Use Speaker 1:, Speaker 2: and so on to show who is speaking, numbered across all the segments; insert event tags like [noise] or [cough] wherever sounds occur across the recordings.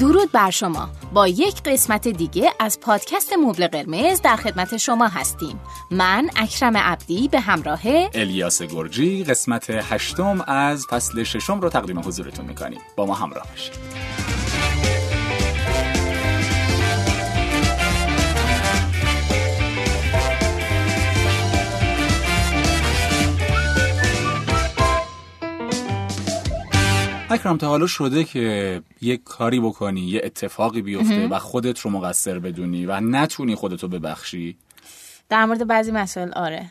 Speaker 1: درود بر شما. با یک قسمت دیگه از پادکست مبل قرمز در خدمت شما هستیم. من اکرم عبدی به همراه
Speaker 2: الیاس گرجی قسمت هشتم از فصل ششم رو تقدیم حضورتون می‌کنیم. با ما همراه باشید. اکرم تا حالا شده که یک کاری بکنی یه اتفاقی بیفته و خودت رو مقصر بدونی و نتونی خودتو ببخشی؟
Speaker 1: در مورد بعضی مسائل آره.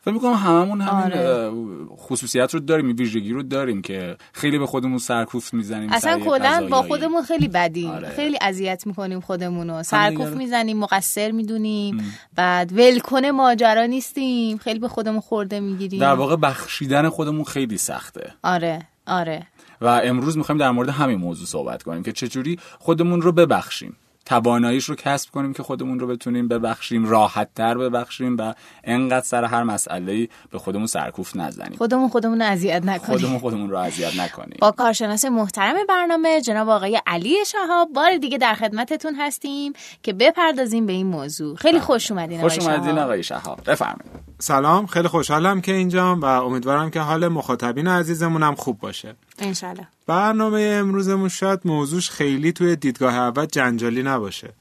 Speaker 2: فکر می‌کنم هممون همین آره. خصوصیت رو داریم ویژگی رو داریم که خیلی به خودمون سرکوف می‌زنیم
Speaker 1: اصلا کلا با خودمون خیلی بدیم. آره. خیلی اذیت می‌کنیم خودمون رو سرکوف می‌زنیم مقصر می‌دونیم. بعد ولکنه ماجرا نیستیم. خیلی به خودمون خورده می‌گیریم.
Speaker 2: در واقع بخشیدن خودمون خیلی سخته.
Speaker 1: آره آره.
Speaker 2: و امروز می‌خوایم در مورد همین موضوع صحبت کنیم که چجوری خودمون رو ببخشیم. تواناییش رو کسب کنیم که خودمون رو بتونیم ببخشیم راحت تر ببخشیم و انقدر سر هر مسئله به خودمون سرکوف نزنیم.
Speaker 1: خودمون خودمون رو اذیت نکنیم.
Speaker 2: خودمون خودمون رو اذیت نکنیم.
Speaker 1: با کارشناس محترم برنامه جناب آقای علی شهاب بار دیگه در خدمتتون هستیم که بپردازیم به این موضوع. خیلی بله. خوش اومدین
Speaker 2: خوش اومدین آقای شهاب. بفرمایید.
Speaker 3: سلام خیلی خوشحالم که اینجام و امیدوارم که حال مخاطبین عزیزمونم خوب باشه.
Speaker 1: انشالله
Speaker 3: برنامه امروزمون شاید موضوعش خیلی توی دیدگاه اول جنجالی نباشه.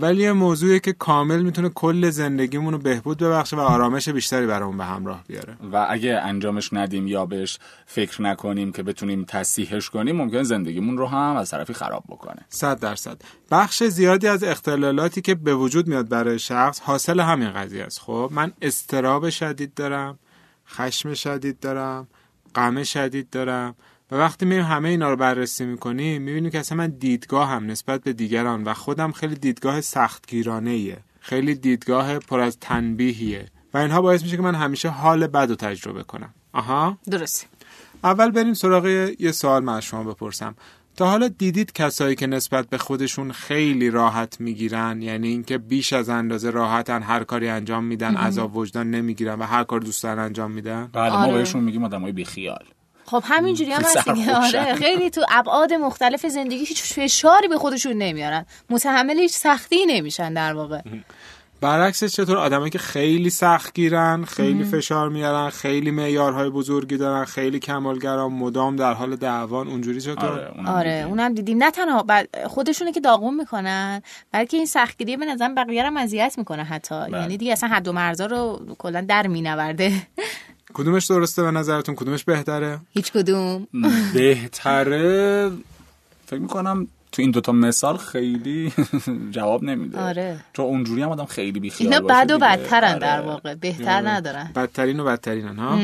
Speaker 3: ولی یه موضوعی که کامل می‌تونه کل زندگیمون رو بهبود ببخشه و آرامش بیشتری برامون به همراه بیاره.
Speaker 2: و اگه انجامش ندیم یا بهش فکر نکنیم که بتونیم تصحیحش کنیم ممکن زندگیمون رو هم از طرفی خراب بکنه.
Speaker 3: صد درصد. بخش زیادی از اختلالاتی که به وجود میاد برای شخص حاصل همین قضیه است. خب من استراب شدید دارم خشم شدید دارم غم شدید دارم و وقتی میریم همه اینا رو بررسی می‌کنیم می‌بینیم که اصلا من دیدگاه هم نسبت به دیگران و خودم خیلی دیدگاه سختگیرانه ایه خیلی دیدگاه پر از تنبیهیه و اینها باعث میشه که من همیشه حال بد رو تجربه کنم. آها؟
Speaker 1: درست
Speaker 3: اول بریم سراغ یه سوال من از شما بپرسم. تا حالا دیدید کسایی که نسبت به خودشون خیلی راحت می‌گیرن؟ یعنی اینکه بیش از اندازه راحتن هر کاری انجام میدن عذاب وجدان نمی‌گیرن و هر کار دوست دارن انجام میدن؟
Speaker 2: بله ما آره. بهشون میگیم آدمای بیخیال.
Speaker 1: خب همینجوری هم هست آره خیلی تو ابعاد مختلف زندگی هیچ فشاری به خودشون نمیارن. متحمل هیچ سختی نمیشن در واقع.
Speaker 3: برعکس چطور؟ آدمایی که خیلی سخت گیرن خیلی فشار میارن خیلی معیارهای بزرگی دارن خیلی کمالگران مدام در حال دعوان. اونجوری چطور؟
Speaker 1: آره اونم, آره اونم دیدیم. نه تنها خودشونه که داغون می‌کنن بلکه این سختگیری به نظر بقیه رو اذیت می‌کنه حتی. بله. یعنی دیگه اصلا حد و مرزا رو کلا در مینورده.
Speaker 3: کدومش درسته به نظرتون؟ کدومش بهتره؟
Speaker 1: هیچ کدوم. [laughs]
Speaker 2: بهتره. فکر می‌کنم تو این دوتا مثال خیلی [laughs] جواب نمیده.
Speaker 1: آره.
Speaker 2: چون اونجوری هم آدم خیلی بیخیال
Speaker 1: اینا بد و بدترن آره. در واقع. بهتر آره. ندارن.
Speaker 3: بدترین و بدترینن ها؟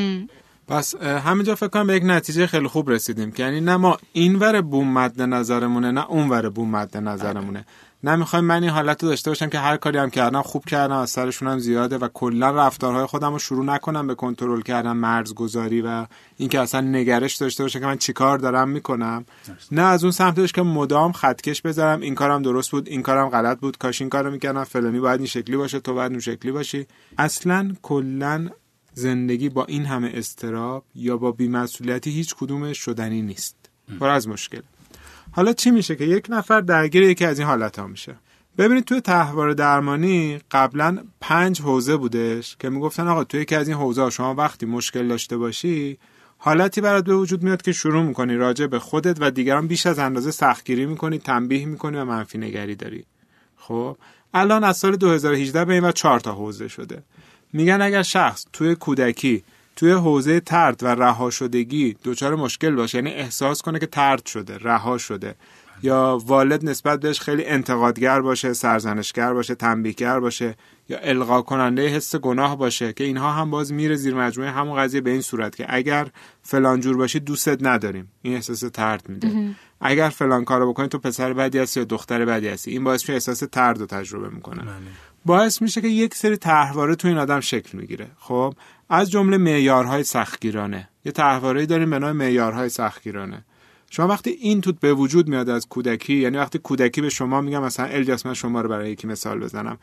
Speaker 3: پس همینجا فکر کنم به یک نتیجه خیلی خوب رسیدیم. که یعنی نه ما این ور بوم مد نظرمونه نه اون ور بوم مد نظرمونه. نمی‌خوایم من این حالت رو داشته باشم که هر کاری هم کردم خوب کردم از سرشون هم زیاده و کلا رفتارهای خودم رو شروع نکنم به کنترل کردن مرزگذاری و اینکه اصلا نگرش داشته باشم که من چیکار دارم می‌کنم. نه از اون سمتش که مدام خطکش بذارم. این کارم درست بود این کارم غلط بود کاش این کارو می‌کردم فلانی باید این شکلی باشه تو باید اون شکلی باشی. اصلا کلا زندگی با این همه استراب یا با بیمسئولیتی هیچ کدومش شدنی نیست. پر از مشکل. حالا چی میشه که یک نفر درگیر یکی از این حالت ها میشه؟ ببینید توی تحوار درمانی قبلا پنج حوزه بودش که می‌گفتن آقا توی یکی از این حوزه شما وقتی مشکل داشته باشی حالتی برات به وجود میاد که شروع می‌کنی راجع به خودت و دیگران بیش از اندازه سختگیری می‌کنی تنبیه می‌کنی و منفی نگری داری. خب الان از سال 2018 به این و چهار تا حوزه شده. میگن اگر شخص توی کودکی توی حوزه ترد و رها شدگی دچار مشکل باشه. یعنی احساس کنه که ترد شده رها شده. یا والد نسبت بهش خیلی انتقادگر باشه سرزنشگر باشه تنبیهگر باشه. یا القا کننده حس گناه باشه که اینها هم باز میره زیر مجموعه همون قضیه به این صورت که اگر فلان جور باشی دوستت نداریم. این احساس ترد میده. اگر فلان کارو بکنی تو پسر بدی هستی یا دختر بدی هستی. این باعث میشه احساس ترد رو تجربه می‌کنه. بله. باعث میشه که یک سری تحواره تو این آدم شکل می‌گیره. خب؟ از جمله معیارهای سختگیرانه. یه تحواره داریم به نام معیارهای سختگیرانه. شما وقتی این توت به وجود میاد از کودکی یعنی وقتی کودکی به شما میگم مثلا الیاس من شما رو برای یکی مثال بزنم.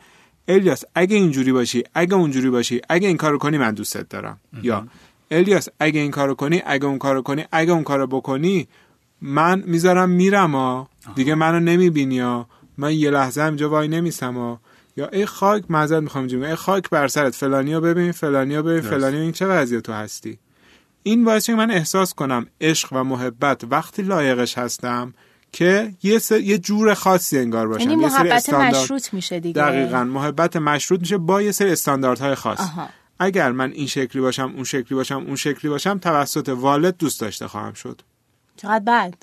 Speaker 3: الیاس اگه اینجوری باشی اگه اونجوری باشی اگه این کارو کنی من دوستت دارم. یا الیاس اگه این کارو کنی اگه اون کارو کنی اگه اون کارو بکنی من می‌ذارم میرم ها. دیگه منو نمی‌بینی ها. من یه لحظه اینجا وای نمیسم ها. یا ای خاک معذرت می‌خوام اینجا ای خاک بر سرت فلانیا ببین فلانیا ببین فلانی این چه وضعیه تو هستی؟ این باعث من احساس کنم عشق و محبت وقتی لایقش هستم که یه, یه جور خاصی انگار باشم.
Speaker 1: یعنی محبت مشروط میشه دیگه.
Speaker 3: دقیقا محبت مشروط میشه با یه سری استانداردهای خاص. اگر من این شکلی باشم اون شکلی باشم اون شکلی باشم توسط والد دوست داشته خواهم شد.
Speaker 1: چقدر بد.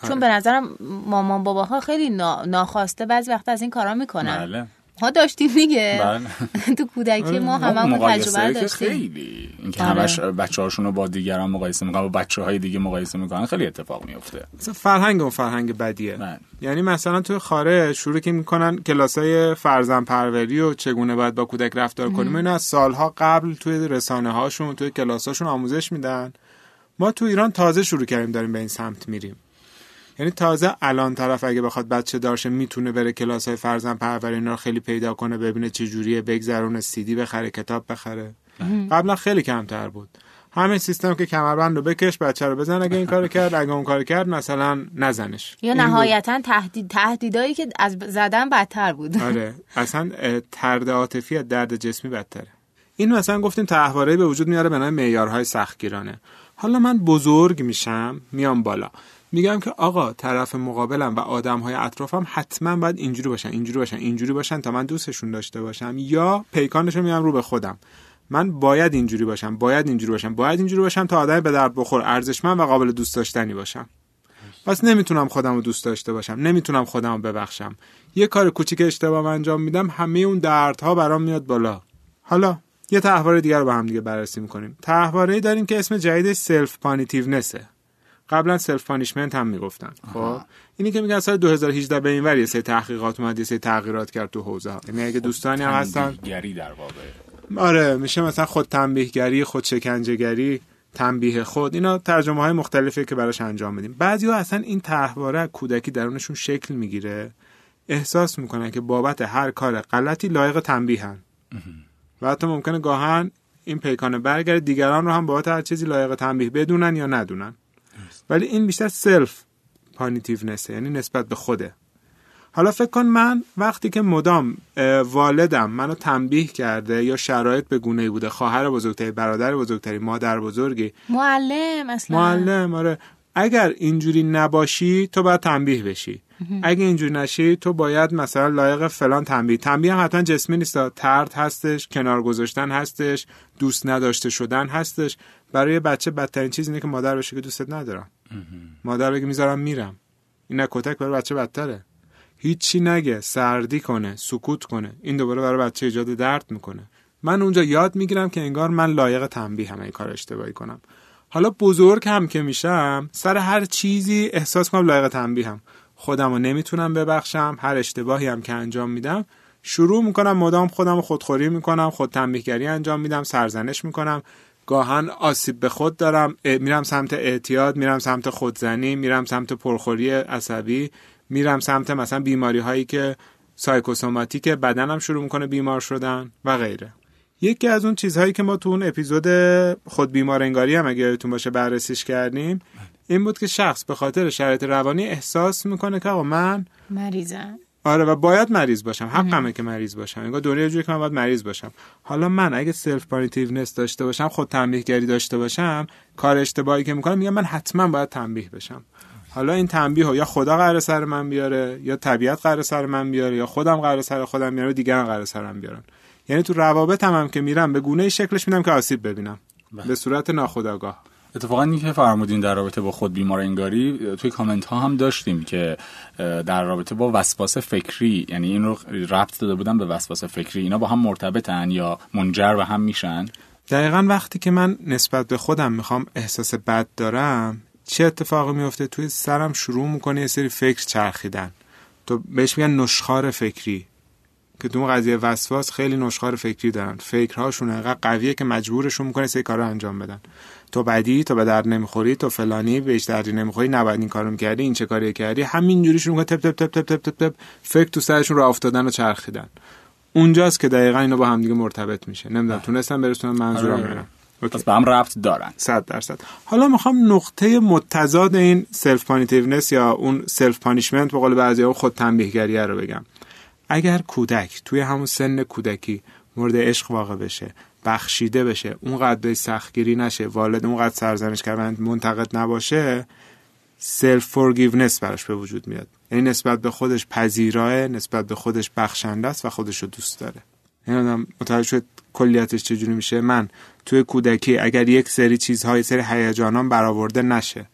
Speaker 1: چون آره. به نظرم مامان باباها خیلی ناخواسته بعضی وقت از این کارا می‌کنن.
Speaker 2: بله.
Speaker 1: ما داشتیم دیگه بله. [laughs] تو کودکی ما آره. همه تجربه داشتیم
Speaker 2: خیلی اینکه آره. همش بچه هاشون رو با دیگران مقایسه می‌کنن با بچه های دیگه مقایسه می‌کنن خیلی اتفاق میفته
Speaker 3: مثلا فرهنگ اون فرهنگ بدیه من. یعنی مثلا توی خارج شروع که می‌کنن کلاسای فرزن پروری و چگونه باید با کودک رفتار کنیم اینو از سالها قبل توی رسانه هاشون توی کلاساشون آموزش میدن ما تو ایران تازه شروع کردیم داریم به این سمت میریم یعنی تازه الان طرف اگه بخواد بچه دارشه می‌تونه بره کلاس های فرزن پروری اینا رو خیلی پیدا کنه ببینه چه جوریه بگذرونه سیدی بخره کتاب بخره. قبلا خیلی کمتر بود. همین سیستم که کمربند رو بکش بچه رو بزن اگه این کارو کرد اگه اون کار کرد مثلا نزنش.
Speaker 1: یا نهایتا تهدید تهدیدایی که از زدن بدتر بود. [laughs]
Speaker 3: آره. اصلا ترد عاطفی درد جسمی بدتره. این مثلا گفتیم تحواره به وجود میاره به نام معیارهای سختگیرانه. حالا من بزرگ میشم میام بالا. میگم که آقا طرف مقابلم و آدم های اطرافم حتما باید اینجوری باشن اینجوری باشن اینجوری باشن تا من دوستشون داشته باشم یا پیکانشون میام رو به خودم. من باید اینجوری باشم باید اینجوری باشم باید اینجوری باشم تا آدم به درد بخور ارزشمند و قابل دوست داشتنی باشم. پس نمی‌تونم خودم رو دوست داشته باشم نمی‌تونم خودم رو ببخشم. یه کار کوچیک اشتباه انجام میدم همه اون دردها برام میاد بالا. حالا یه طرحواره دیگر رو با هم دیگه بررسی می‌کنیم. طرحواره داریم که اسم جدید self-punitiveness ه. قبلا self-punishment هم می‌گفتن. خب اینی که میگن سال 2018 به این ور یه سری تحقیقات اومد یه سری تغییرات کرد تو حوزه ها. یعنی اگه دوستانی هم هستن
Speaker 2: گری در واقع.
Speaker 3: آره میشه مثلا خود تنبیهگری خود شکنجهگری تنبیه خود اینا ترجمه های مختلفی که براش انجام بدیم بعضی ها اصلا این طرحواره کودکی درونشون شکل می‌گیره احساس می‌کنن که بابت هر کار غلطی لایق تنبیهن و حتی ممکنه گاهن این پیکان برگرد دیگران رو هم بابت هر چیزی لایق تنبیه بدونن یا ندونن. ولی این بیشتر سلف پانیتیونسه یعنی نسبت به خوده. حالا فکر کن من وقتی که مدام والدم منو تنبیه کرده یا شرایط به گونه بوده خواهر بزرگتری برادر بزرگتری مادر بزرگی.
Speaker 1: معلم اصلا.
Speaker 3: معلم آره. اگر اینجوری نباشی تو باید تنبیه بشی. اگه اینجوری نشی تو باید مثلا لایق فلان تنبیه. تنبیه هم حتما جسمی نیست. ترد هستش کنار گذاشتن هستش دوست نداشته شدن هستش. برای بچه بدترین چیز اینه که مادر بشه که دوستت ندارم. مادر بگه می‌ذارم میرم. این کتک برای بچه بدتره. هیچی نگه سردی کنه سکوت کنه. این دوباره برای بچه ایجاد درد می‌کنه. من اونجا یاد می‌گیرم که انگار من لایق تنبیه هم این کار اشتباهی کنم. حالا بزرگ هم که میشم سر هر چیزی احساس کنم لایق تنبیه هم. خودم رو نمی‌تونم ببخشم هر اشتباهی هم که انجام میدم. شروع می‌کنم مدام خودم رو خودخوری می‌کنم خود تنبیهگری انجام میدم سرزنش می‌کنم. گاهن آسیب به خود دارم. میرم سمت اعتیاد میرم سمت خودزنی میرم سمت پرخوری عصبی میرم سمت مثلا بیماری هایی که سایکوسوماتیک بدنم شروع می‌کنه بیمار شدن و غیره. یکی از اون چیزهایی که ما تو اون اپیزود خود بیمار انگاری هم اگه یادتون باشه بررسیش کردیم این بود که شخص به خاطر شرایط روانی احساس می‌کنه که آقا من
Speaker 1: مریضم.
Speaker 3: آره و باید مریض باشم. حقمه که مریض باشم. انگار دوره جوری که من باید مریض باشم. حالا من اگه self-punitiveness داشته باشم خود تنبیهگری داشته باشم کار اشتباهی که می‌کنم میگم من حتما باید تنبیه بشم. حالا این تنبیه یا خدا قرار سر من بیاره یا طبیعت قرار سر من بیاره یا خودم قرار سر خودم بیاره دیگران قرار سرم بیارن. یعنی تو روابط هم, که میرم به گونه شکلش میدم که آسیب ببینم. بله. به صورت ناخودآگاه.
Speaker 2: اتفاقا این که فرمودین در رابطه با خود بیمار انگاری توی کامنت ها هم داشتیم که در رابطه با وسواس فکری یعنی این رو ربط داده بودن به وسواس فکری اینا با هم مرتبطن یا منجر به هم میشن؟
Speaker 3: دقیقا وقتی که من نسبت به خودم می‌خوام احساس بد دارم چه اتفاقی میفته؟ توی سرم شروع می‌کنه یه سری فکر چرخیدن. تو بهش میگن نشخوار فکری که تو قضیه وسواس خیلی نشخوار فکری دارن. فکرهاشون انقدر قویه که مجبورشون می‌کنه سری کارا انجام بدن. تو بدی تو به درد نمی‌خوری تو فلانی به هیچ دردی نمی‌خوری نباید این کارو می‌کردی این چه کاری کردی؟ همینجوری شروع تپ تپ تپ تپ تپ تپ فکر تو سرشون رو افتادن و چرخیدن. اونجاست که دقیقا اینا با هم دیگه مرتبط میشه. نمی‌دونم تونستم برسونم منظورم
Speaker 2: آره. پس به هم ربط دارن.
Speaker 3: 100 درصد. حالا می‌خوام نقطه متضاد این self-punitiveness یا اون self-punishment به قول بعضی‌ها خود تنبیهگری رو بگم. اگر کودک توی همون سن کودکی مورد عشق واقع بشه بخشیده بشه اونقدر سختگیری نشه والد اونقدر سرزنش کردن منتقد نباشه self-forgiveness براش به وجود میاد. یعنی نسبت به خودش پذیراست نسبت به خودش بخشنده است و خودش رو دوست داره. یعنی متوجه شد کلیتش چجوری میشه. من توی کودکی اگر یک سری چیزهای سری هیجانام برآورده نشه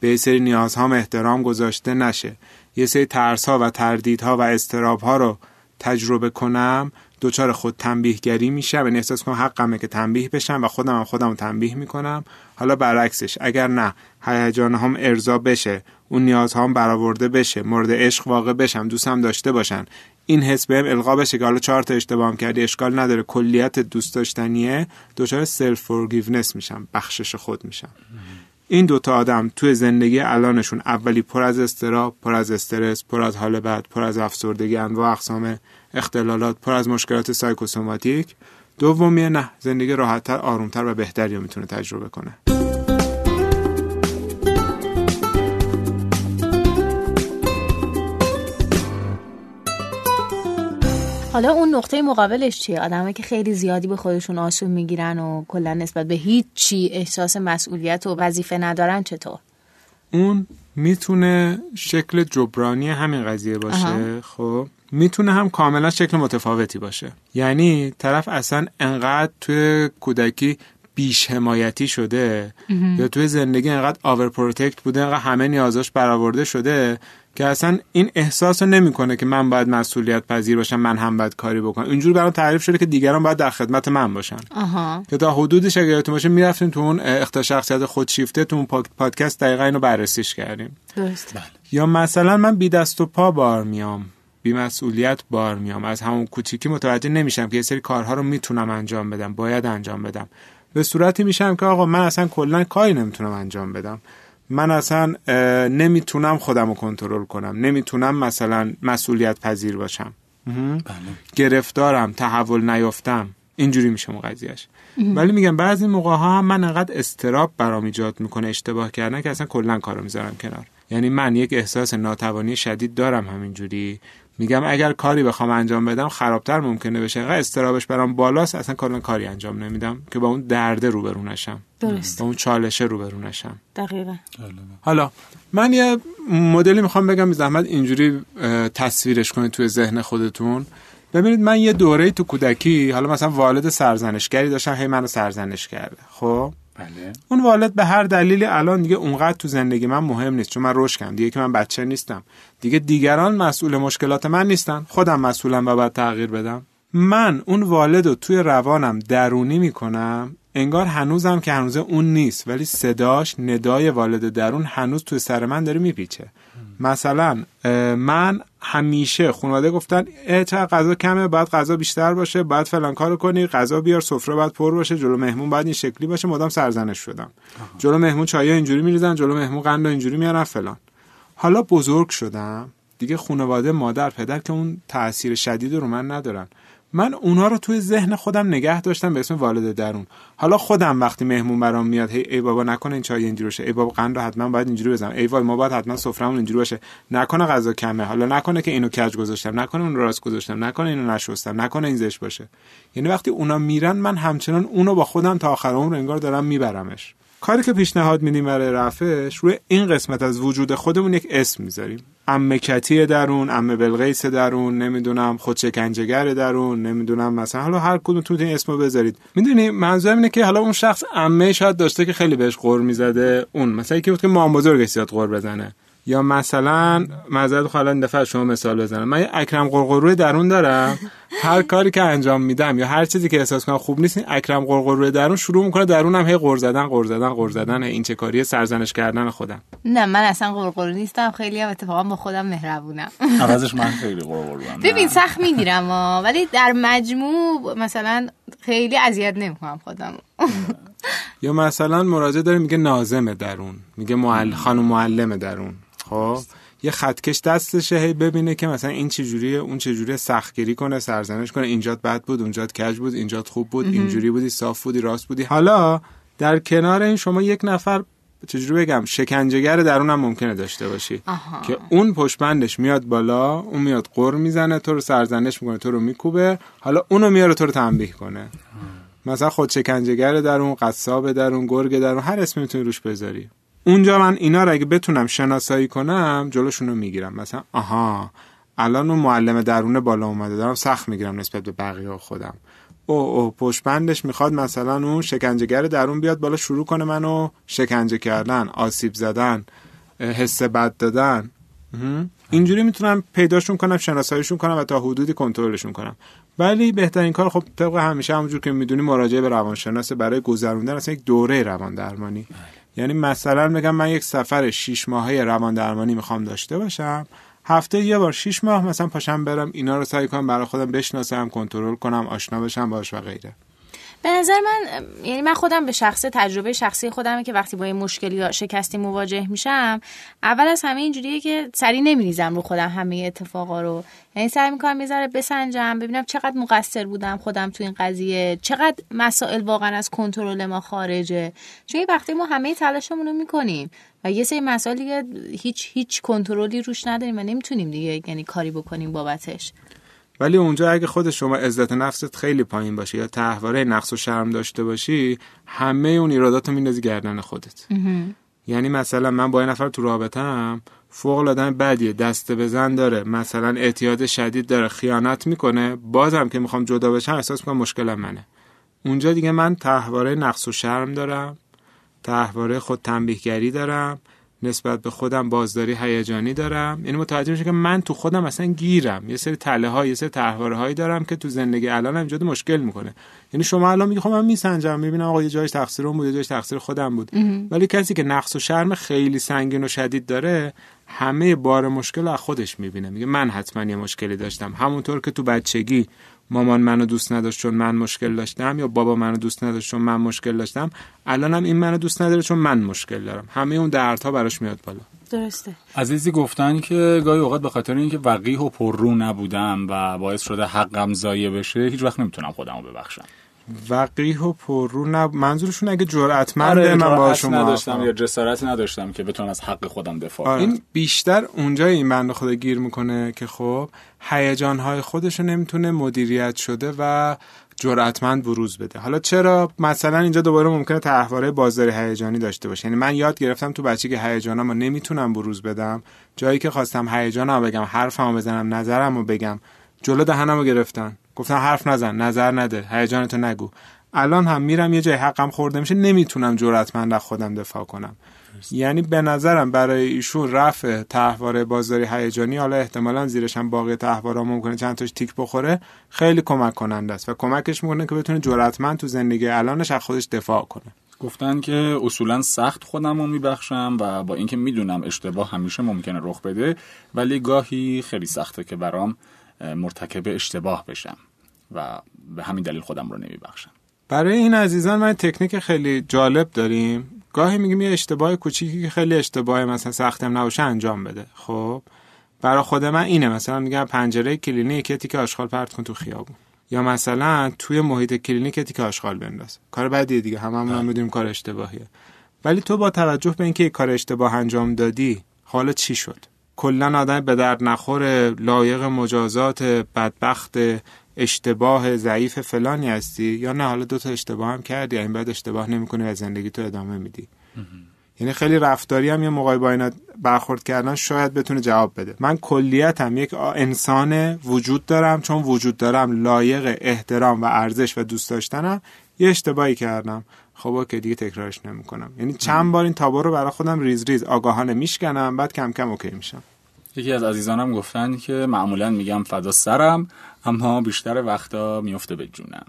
Speaker 3: به یه سری نیازهام احترام گذاشته نشه یه سری ترس ها و تردیدها و اضطراب ها رو تجربه کنم دچار خود تنبیهگری میشم یعنی احساس کنم حقمه که تنبیه بشم و خودم هم خودم تنبیه می‌کنم. حالا برعکسش اگر نه هیجانم ارضا بشه اون نیازم برآورده بشه مورد عشق واقع بشم دوستم داشته باشن. این حس بهم القا بشه که حالا چهار تا اشتباه کردی اشکال نداره کلیت دوست داشتنیه دچار self-forgiveness میشم بخشش خود میشم. این دوتا آدم توی زندگی الانشون اولی پر از استراب پر از استرس پر از حال بد پر از افسردگی انواع اقسام اختلالات پر از مشکلات سایکوسوماتیک. دومی نه زندگی راحتتر آرومتر و بهتری رو می‌تونه تجربه کنه.
Speaker 1: حالا اون نقطه مقابلش چیه؟ آدمایی که خیلی زیادی به خودشون آسون می‌گیرن و کلا نسبت به هیچ چی احساس مسئولیت و وظیفه ندارن چطور؟
Speaker 3: اون می‌تونه شکل جبرانی همین قضیه باشه خب؟ می‌تونه هم کاملا شکل متفاوتی باشه. یعنی طرف اصلا انقدر توی کودکی بیش حمایتی شده یا توی زندگی انقدر overprotect بوده انقدر همه نیازاش برآورده شده که اصلا این احساس رو نمی‌کنه که من باید مسئولیت پذیر باشم من هم باید کاری بکنم. اینجور برام تعریف شده که دیگران باید در خدمت من باشن.
Speaker 1: آها.
Speaker 3: که تا حدودیش اگه یادتون باشه می‌رفتیم تو اون اختلال شخصیت خودشیفته تو اون پادکست دقیقا اینو بررسیش کردیم.
Speaker 1: درست. بله.
Speaker 3: یا مثلا من بی دست و پا بار میام بی مسئولیت بار میام. از همون کوچیکی متوجه نمیشم که یه سری کارها رو می‌تونم انجام بدم باید انجام بدم. به صورتی میشم که آقا من اصلا کلا کاری نمی‌تونم انجام بدم. من اصلا نمی‌تونم خودم رو کنترل کنم. نمی‌تونم مثلا مسئولیت پذیر باشم. بله. گرفتارم تحول نیافتم. اینجوری میشه اون قضیهش ولی میگم بعضی موقع ها هم من انقدر استراب برام ایجاد می‌کنه اشتباه کردن که اصلا کلا کارو می‌ذارم کنار. یعنی من یک احساس ناتوانی شدید دارم همینجوری. میگم اگر کاری بخوام انجام بدم خرابتر ممکنه بشه. انقدر استرابش برام بالاست اصلا کلا کاری انجام نمیدم که با اون درد روبرو نشم.
Speaker 1: درست.
Speaker 3: با اون چالشه روبرو نشم.
Speaker 1: دقیقا.
Speaker 3: حالا من یه مدلی می‌خوام بگم زحمت اینجوری تصویرش کنید توی ذهن خودتون. ببینید من یه دوره تو کودکی حالا مثلا والد سرزنشگری داشتم هی منو سرزنش کرده. خب؟
Speaker 2: بله.
Speaker 3: اون والد به هر دلیلی الان دیگه اونقدر تو زندگی من مهم نیست چون من رشد کردم. دیگه که من بچه نیستم. دیگه دیگران مسئول مشکلات من نیستن. خودم مسئولم و باید تغییر بدم. من اون والد رو توی روانم درونی می‌کنم. انگار هنوزم که هنوز اون نیست. ولی صداش ندای والد درون هنوز توی سر من داره میپیچه. مثلا من همیشه خانواده گفتن چه غذا کمه باید غذا بیشتر باشه باید فلان کارو کنی غذا بیار سفره باید پر باشه جلو مهمون باید این شکلی باشه مدام سرزنش شدم. جلو مهمون چای اینجوری میریزن جلو مهمون قند اینجوری میارن فلان. حالا بزرگ شدم. دیگه خانواده مادر پدر که اون تاثیر شدید رو من ندارن. من اونها رو توی ذهن خودم نگه داشتم به اسم والد درون. حالا خودم وقتی مهمون برام میاد هی ای بابا نکنه این چای اینجوری باشه. ای بابا قند رو حتما باید اینجوری بزنم. ای وای ما باید حتما سفرمون اینجوری باشه. نکنه غذا کمه. حالا نکنه که اینو کج گذاشتم نکنه اون راست گذاشتم نکنه اینو نشستم نکنه این زش باشه. یعنی وقتی اونا میرن من همچنان اونو با خودم تا آخر عمر انگار دارم میبرمش. کاری که پیشنهاد میدیم برای رفعش روی این قسمت از وجود خودمون یک اسم می‌ذاریم. امه کتی درون امه بلغیس درون نمی‌دونم خودشکنجهگر درون نمی‌دونم مثلا حالا هر کدوم تو این اسمو بذارید. می‌دونی منظورم اینه که حالا اون شخص امه شاید داشته که خیلی بهش قور می‌زده اون. مثلا یکی بود که مام بزرگش زیاد قور بزنه. یا مثلا معذرت حالا این دفعه شما مثال بزنم. من یه اکرم قرقروی درون دارم. هر کاری که انجام میدم یا هر چیزی که احساس کنم خوب نیست این اکرم قرقروی درون شروع می‌کنه درونم هی قر زدن قر زدن قر زدن. این چه کاری سرزنش کردن خودم.
Speaker 1: نه من اصلا قرقرو نیستم. خیلی هم اتفاقا با خودم مهربونم.
Speaker 2: عوضش من خیلی قرقروام
Speaker 1: ببین سخت می‌گیرم ولی در مجموع مثلا خیلی اذیت نمی‌کنم خودم.
Speaker 3: یا مثلا مراجعه داره میگه نازم درون. میگه معل... خانم معلم درون. خب یه خطکش دستشه هی ببینه که مثلا این چجوریه اون چجوریه سختگیری کنه سرزنش کنه. اینجات بد بود اونجات کج بود اینجات خوب بود اینجوری بودی صاف بودی راست بودی. حالا در کنار این شما یک نفر چجوری بگم شکنجهگر درونم ممکنه داشته باشی. که اون پشبندش میاد بالا اون میاد قر می‌زنه تو رو سرزنش می‌کنه تو رو میکوبه. حالا اونو میاره تو رو تنبیه کنه. مثلا خود شکنجهگر درون قصاب درون گرگ درون هر اسمی می‌تونی روش بذاری. اونجا من اینا رو اگه بتونم شناسایی کنم جلوشون رو می‌گیرم. مثلا آها الان اون معلم درون بالا اومده دارم سخت می‌گیرم نسبت به بقیه خودم. او او پشبندش می‌خواد مثلا اون شکنجهگر درون بیاد بالا شروع کنه منو شکنجه کردن آسیب زدن حس بد دادن. اینجوری می‌تونم پیداشون کنم شناساییشون کنم و تا حدودی کنترلشون کنم. ولی بهترین کار خب طبق همیشه همونجور که می‌دونی مراجعه به روانشناس برای گذروندن اصلا یک دوره روان درمانی. یعنی مثلا میگم من یک سفر 6 ماهه روان درمانی می‌خوام داشته باشم هفته یه بار 6 ماه مثلا پاشم برم اینا رو سعی کنم برای خودم بشناسم کنترل کنم آشنا بشم باش و غیره.
Speaker 1: به نظر من یعنی من خودم به شخص تجربه شخصی خودمه که وقتی با یه مشکلی یا شکستی مواجه میشم اول از همه اینجوریه که سری نمیریزم رو خودم همه اتفاقا رو. یعنی سعی می‌کنم یه بسنجم ببینم چقدر مقصر بودم خودم تو این قضیه چقدر مسائل واقعا از کنترل ما خارجه. چون وقتی ما همه تلاشمون رو می‌کنیم و یه سری مسائل دیگه هیچ هیچ کنترلی روش نداریم و نمی‌تونیم دیگه یعنی کاری بکنیم بابتش.
Speaker 3: ولی اونجا اگه خود شما عزت نفست خیلی پایین باشه یا تحواره نقص و شرم داشته باشی همه اون ایرادات رو میندازی گردن خودت. یعنی مثلا من با یه نفر تو رابطم فوق العاده بدیه دست بزن داره مثلا اعتیاد شدید داره خیانت می‌کنه بازم که می‌خوام جدا بشم احساس می‌کنم مشکلم منه. اونجا دیگه من تحواره نقص و شرم دارم تحواره خود تنبیهگری دارم نسبت به خودم بازداری هیجانی دارم. یعنی متوجه میشه که من تو خودم اصلا گیرم. یه سری تله های یه سری تحواره هایی دارم که تو زندگی الان ایجاد مشکل می‌کنه. یعنی شما الان میگی خب من میسنجم می‌بینم آقا یه جایش تقصیر اون بود یه جایش تقصیر خودم بود. ولی کسی که نقص و شرم خیلی سنگین و شدید داره همه بار مشکل از خودش می‌بینه. میگه من حتما یه مشکلی داشتم. همونطور که تو بچگی مامان منو دوست نداشت چون من مشکل داشتم یا بابا منو دوست نداشت چون من مشکل داشتم. الانم این منو دوست نداره چون من مشکل دارم. همه اون دردها براش میاد بالا.
Speaker 1: درسته.
Speaker 2: عزیزی گفتن که گاهی اوقات به خاطر اینکه وقیح و پررو نبودم و باعث شده حقم ضایع بشه هیچ وقت نمی‌تونم خودمو ببخشم.
Speaker 3: وقیح و پررو نب... منظورشون اگه جرأتمند آره من با شما
Speaker 2: نداشتم یا جسارت نداشتم که بتونم از حق خودم دفاع
Speaker 3: کنم. این بیشتر اونجا این بنده خدا گیر می‌کنه که خب هیجان های خودش نمی‌تونه مدیریت شده و جرأتمند بروز بده. حالا چرا؟ مثلا اینجا دوباره ممکنه تحواره بازار هیجانی داشته باشه. یعنی من یاد گرفتم تو بچگی هیجانامو نمی‌تونم بروز بدم جایی که خواستم هیجانمو بگم حرفمو بزنم نظرمو بگم جلو دهنمو گرفتن. گفتن حرف نزن نظر نده هیجانتو نگو. الان هم میرم یه جای حقم خورده میشه نمی‌تونم جرأتمند از خودم دفاع کنم. یعنی به نظرم برای ایشون رفع تحواره بازاری هیجانی حالا احتمالا زیرش هم باقی تحوارا ممکنه چند تاش تیک بخوره خیلی کمک کننده است و کمکش می‌کنه که بتونه جرأتمند تو زندگی الانش از خودش دفاع کنه.
Speaker 2: گفتن که اصولا سخت خودم رو میبخشم و با اینکه می‌دونم اشتباه همیشه ممکنه رخ بده ولی گاهی خیلی سخته که بیام مرتکب اشتباه بشم و به همین دلیل خودم رو نمیبخشم.
Speaker 3: برای این عزیزان من تکنیک خیلی جالب داریم. گاهی میگیم یه اشتباه کوچیکی که خیلی اشتباه مثلا سختم نباشه انجام بده. خب برای خود من اینه. مثلا میگم پنجره کلینیک یه تیکه آشغال پرت کن تو خیابون. یا مثلا توی محیط کلینیک تیکه آشغال بنداز. کار بدیه دیگه. هممون هم می‌دونیم کار اشتباهیه. ولی تو با توجه به اینکه کار اشتباه انجام دادی حالا چی شد؟ کلا آدم به درد نخور لایق مجازات بدبخت اشتباه ضعیف فلانی هستی؟ یا نه حالا دو تا اشتباه هم کردی این بعد اشتباه نمی‌کنی و زندگی تو ادامه میدی. یعنی خیلی رفتاری هم یه موقعی با اینا برخورد کردن شاید بتونه جواب بده. من کلیتم یک انسان وجود دارم چون وجود دارم لایق احترام و ارزش و دوست داشتنم. یه اشتباهی کردم. خب که دیگه تکرارش نمی‌کنم. یعنی چند بار این تابو رو برای خودم ریز ریز آگاهانه میشکنم بعد کم کم okay میشم.
Speaker 2: یکی از عزیزانم گفتن که معمولا میگم فدا سرم اما بیشتر وقتا میفته به جونم.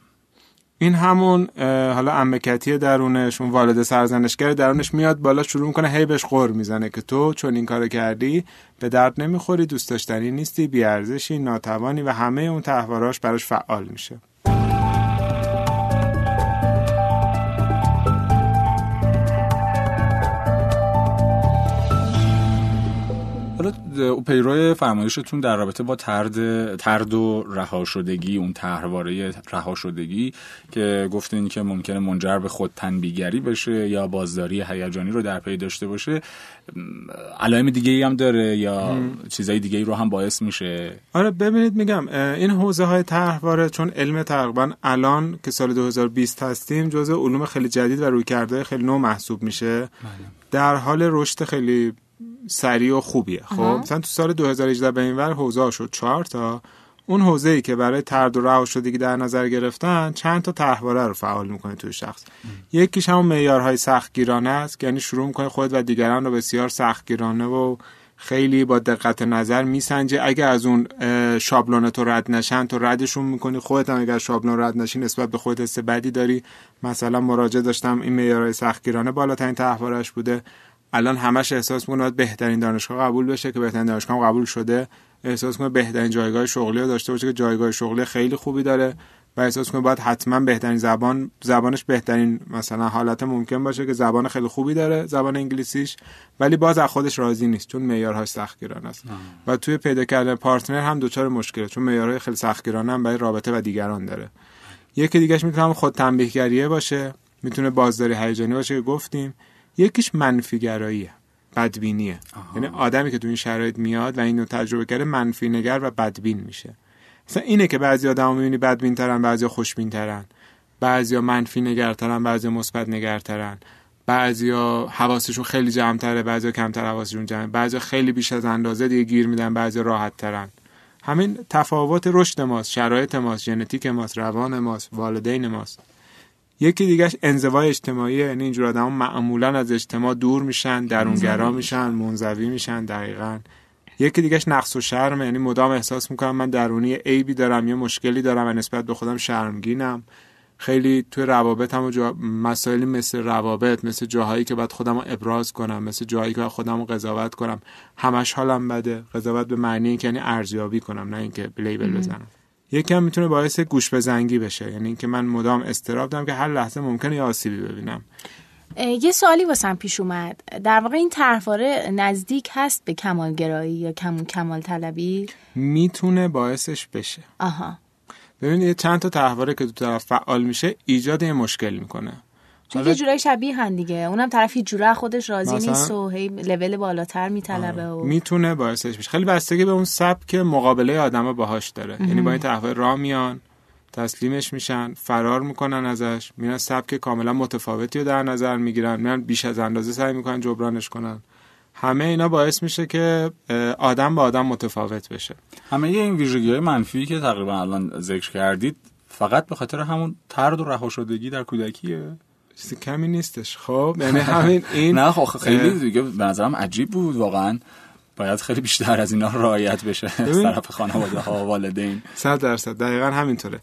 Speaker 3: این همون حالا منتقد درونش اون والد سرزنشگر درونش میاد بالا شروع می‌کنه هی بهش غر می‌زنه که تو چون این کارو کردی به درد نمی‌خوری دوست داشتنی نیستی بیارزشی ناتوانی و همه اون طرحواره‌هاش براش فعال میشه.
Speaker 2: پیرو فرمایشتون در رابطه با ترد ترد و رها شدگی اون طرحواره رها شدگی که گفتین که ممکنه منجر به خود تنبیگری بشه یا بازداری هیجانی رو در پی داشته باشه علائم دیگه ای هم داره یا چیزای دیگه ای رو هم باعث میشه؟
Speaker 3: آره ببینید میگم این حوزه های طرحواره چون علم تقریبا الان که سال 2020 هستیم جزء علوم خیلی جدید و رویکرده خیلی نو محسوب میشه. بله. در حال رشد خیلی سریع و خوبیه. خب؟ مثلا تو سال 2018 به این ور حوزه شد. چهار تا. اون حوزه ای که برای ترد و رها شدگی در نظر گرفتن چند تا طرحواره رو فعال می‌کنه توی شخص. یکیش همون معیارهای سختگیرانه است یعنی شروع می‌کنه خود و دیگران رو بسیار سختگیرانه و خیلی با دقت نظر میسنجه. اگه از اون شابلون تو رد نشن تو ردشون می‌کنی. خودت هم اگر شابلون رد نشی نسبت به خودت حس بدی داری. مثلا مراجعه داشتم این معیارهای سختگیرانه بالاترین طرحوارش بوده. الان همش احساس می‌کنه بهترین دانشگاه قبول بشه که بهترین دانشگاه قبول شده. احساس کنه بهترین جایگاه شغلی رو داشته باشه که جایگاه شغلی خیلی خوبی داره و احساس کنه باید حتما بهترین زبان زبانش بهترین مثلا حالت ممکن باشه که زبان خیلی خوبی داره زبان انگلیسیش ولی باز از خودش راضی نیست چون معیارهاش سختگیرانه است. و توی پیدا کردن پارتنر هم دچار مشکله چون معیارهای خیلی سختگیرانه هم برای رابطه و دیگران داره. یکی دیگهش می‌تونه خود تنبیهگریه باشه می‌تونه بازداری هیجانی باشه که گفتیم. یکیش منفی گراییه بدبینیه. یعنی آدمی که تو این شرایط میاد و اینو تجربه کرده منفی نگر و بدبین میشه. مثلا اینه که بعضی آدمو می‌بینی بدبین ترن بعضی خوشبین ترن بعضیا منفی نگرترن بعضی مثبت نگرترن بعضیا حواسشون خیلی جمعتره بعضیا کمتر حواسشون جمع بعضیا خیلی بیش از اندازه دیگه گیر میدن بعضیا راحت ترن همین تفاوت رشد ماست شرایط ماست ژنتیک ماست روان ماست والدین ماست. یکی دیگهش انزوای اجتماعی یعنی اینجور آدم معمولا از اجتماع دور میشن درونگرا میشن. منزوی میشن دقیقا. یکی دیگهش نقص و شرم یعنی مدام احساس می‌کنم من درونی عیبی دارم یه مشکلی دارم و نسبت به خودم شرمگینم. خیلی توی روابطم و جا... مسائلی مثل روابط مثل جاهایی که باید خودم رو ابراز کنم مثل جاهایی که باید خودم رو قضاوت کنم همش حالم بده. قضاوت به معنی که یعنی ارزیابی کنم نه اینکه لیبل بزنم. یکم می‌تونه باعث گوش به زنگی بشه. یعنی اینکه من مدام استراب دارم که هر لحظه ممکنه یه آسیبی ببینم.
Speaker 1: یه سوالی واسم پیش اومد. در واقع این طرحواره نزدیک هست به کمالگرایی یا کمون کمال طلبی
Speaker 3: می‌تونه باعثش بشه.
Speaker 1: آها.
Speaker 3: ببینید چند تا طرحواره که دو طرف فعال میشه ایجاد یه مشکل می‌کنه.
Speaker 1: چون یه جورای شبیه هن دیگه. اونم طرفی جوره خودش راضی نیست و هی لول بالاتر میطلبه و
Speaker 3: می‌تونه باعثش بشه. خیلی بستگی به اون سبک مقابله آدما باهاش داره. یعنی با این طرف راه میان تسلیمش میشن فرار می‌کنن ازش میرن سبک کاملا متفاوتی رو در نظر می‌گیرن میرن بیش از اندازه سعی می‌کنن جبرانش کنن. همه اینا باعث میشه که آدم با آدم متفاوت بشه.
Speaker 2: همه این ویژگی های منفی که تقریبا الان ذکر کردید فقط به خاطر همون ترد و رها شدگی در کودکیه؟
Speaker 3: چیزی کمی نیستش. خب یعنی همین [laughs] این
Speaker 2: نه خب خیلی دیگه به نظرم عجیب بود واقعا. باید خیلی بیشتر از اینا رعایت بشه [laughs] از طرف خانواده ها والدین.
Speaker 3: 100 درصد دقیقا همینطوره.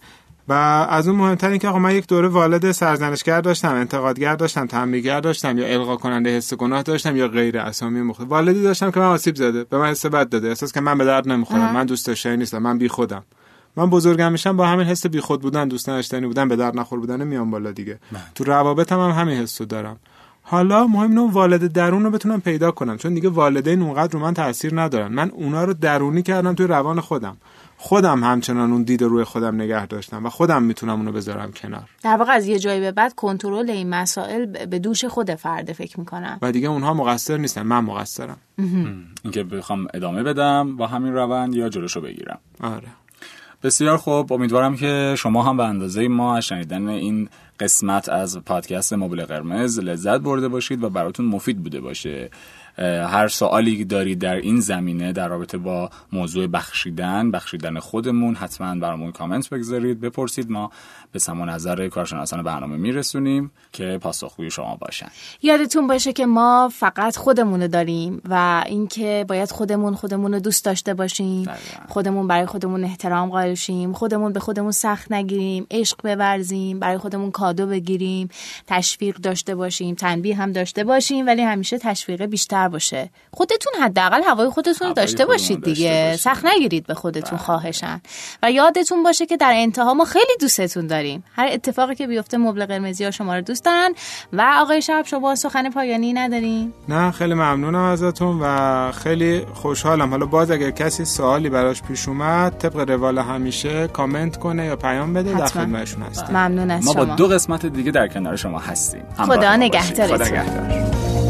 Speaker 3: و از اون مهمتر این که آقا من یک دوره والد سرزنشگر داشتم انتقادگر داشتم تنبیهگر داشتم یا القا کننده حس گناه داشتم یا غیر اسامی مختلف والدی داشتم که من آسیب زده به من حس بد داده. احساس که من به درد نمی‌خورم من دوست داشتنی نیستم من بی خودم من بزرگم میشم با همین حس بیخود بودن دوست داشتنی بودن به درد نخور بودن میام بالا دیگه. من. تو روابطم هم همین حسو دارم. حالا مهم اینه والد درون رو بتونم پیدا کنم چون دیگه والدین اونقدر رو من تاثیر ندارن. من اونا رو درونی کردم توی روان خودم. خودم همچنان اون دید روی خودم نگه داشتم و خودم می‌تونم اونو بذارم کنار.
Speaker 1: در واقع از یه جایی به بعد کنترل این مسائل به دوش خود فرده فکر می‌کنم.
Speaker 3: و دیگه اونها مقصر نیستن من مقصرم.
Speaker 2: اینکه بخوام ادامه بدم با همین روند یا جلوشو بگیرم.
Speaker 3: آره.
Speaker 2: بسیار خوب. امیدوارم که شما هم به اندازه ما شنیدن این قسمت از پادکست موبیل قرمز لذت برده باشید و براتون مفید بوده باشه. هر سوالی دارید در این زمینه در رابطه با موضوع بخشیدن بخشیدن خودمون حتما برامون کامنت بگذارید بپرسید. ما به سمو نظر کارشناسان برنامه میرسونیم که پاسخگوی شما باشن.
Speaker 1: یادتون باشه که ما فقط خودمون داریم و اینکه باید خودمون خودمون رو دوست داشته باشیم. خودمون برای خودمون احترام قائل شیم. خودمون به خودمون سخت نگیریم. عشق بورزیم. برای خودمون کادو بگیریم. تشویق داشته باشیم. تنبیه هم داشته باشیم. ولی همیشه تشویق بیشتر بهتر باشه. خودتون حداقل هوای خودتون رو داشته باشید دیگه. سخت نگیرید به خودتون بله. خواهشن و یادتون باشه که در انتها ما خیلی دوستتون داریم. هر اتفاقی که بیفته مبل قرمزی ها شما رو دوست دارن. و آقای شب شما سخن پایانی ندارین؟
Speaker 3: نه خیلی ممنونم ازتون و خیلی خوشحالم. حالا باز اگر کسی سوالی براش پیش اومد طبق روال همیشه کامنت کنه یا پیام بده در خدمتشون هستیم.
Speaker 1: ممنون از
Speaker 2: ما
Speaker 1: شما.
Speaker 2: با دو قسمت دیگه در کنار شما هستیم.
Speaker 1: خدا نگهدارتون.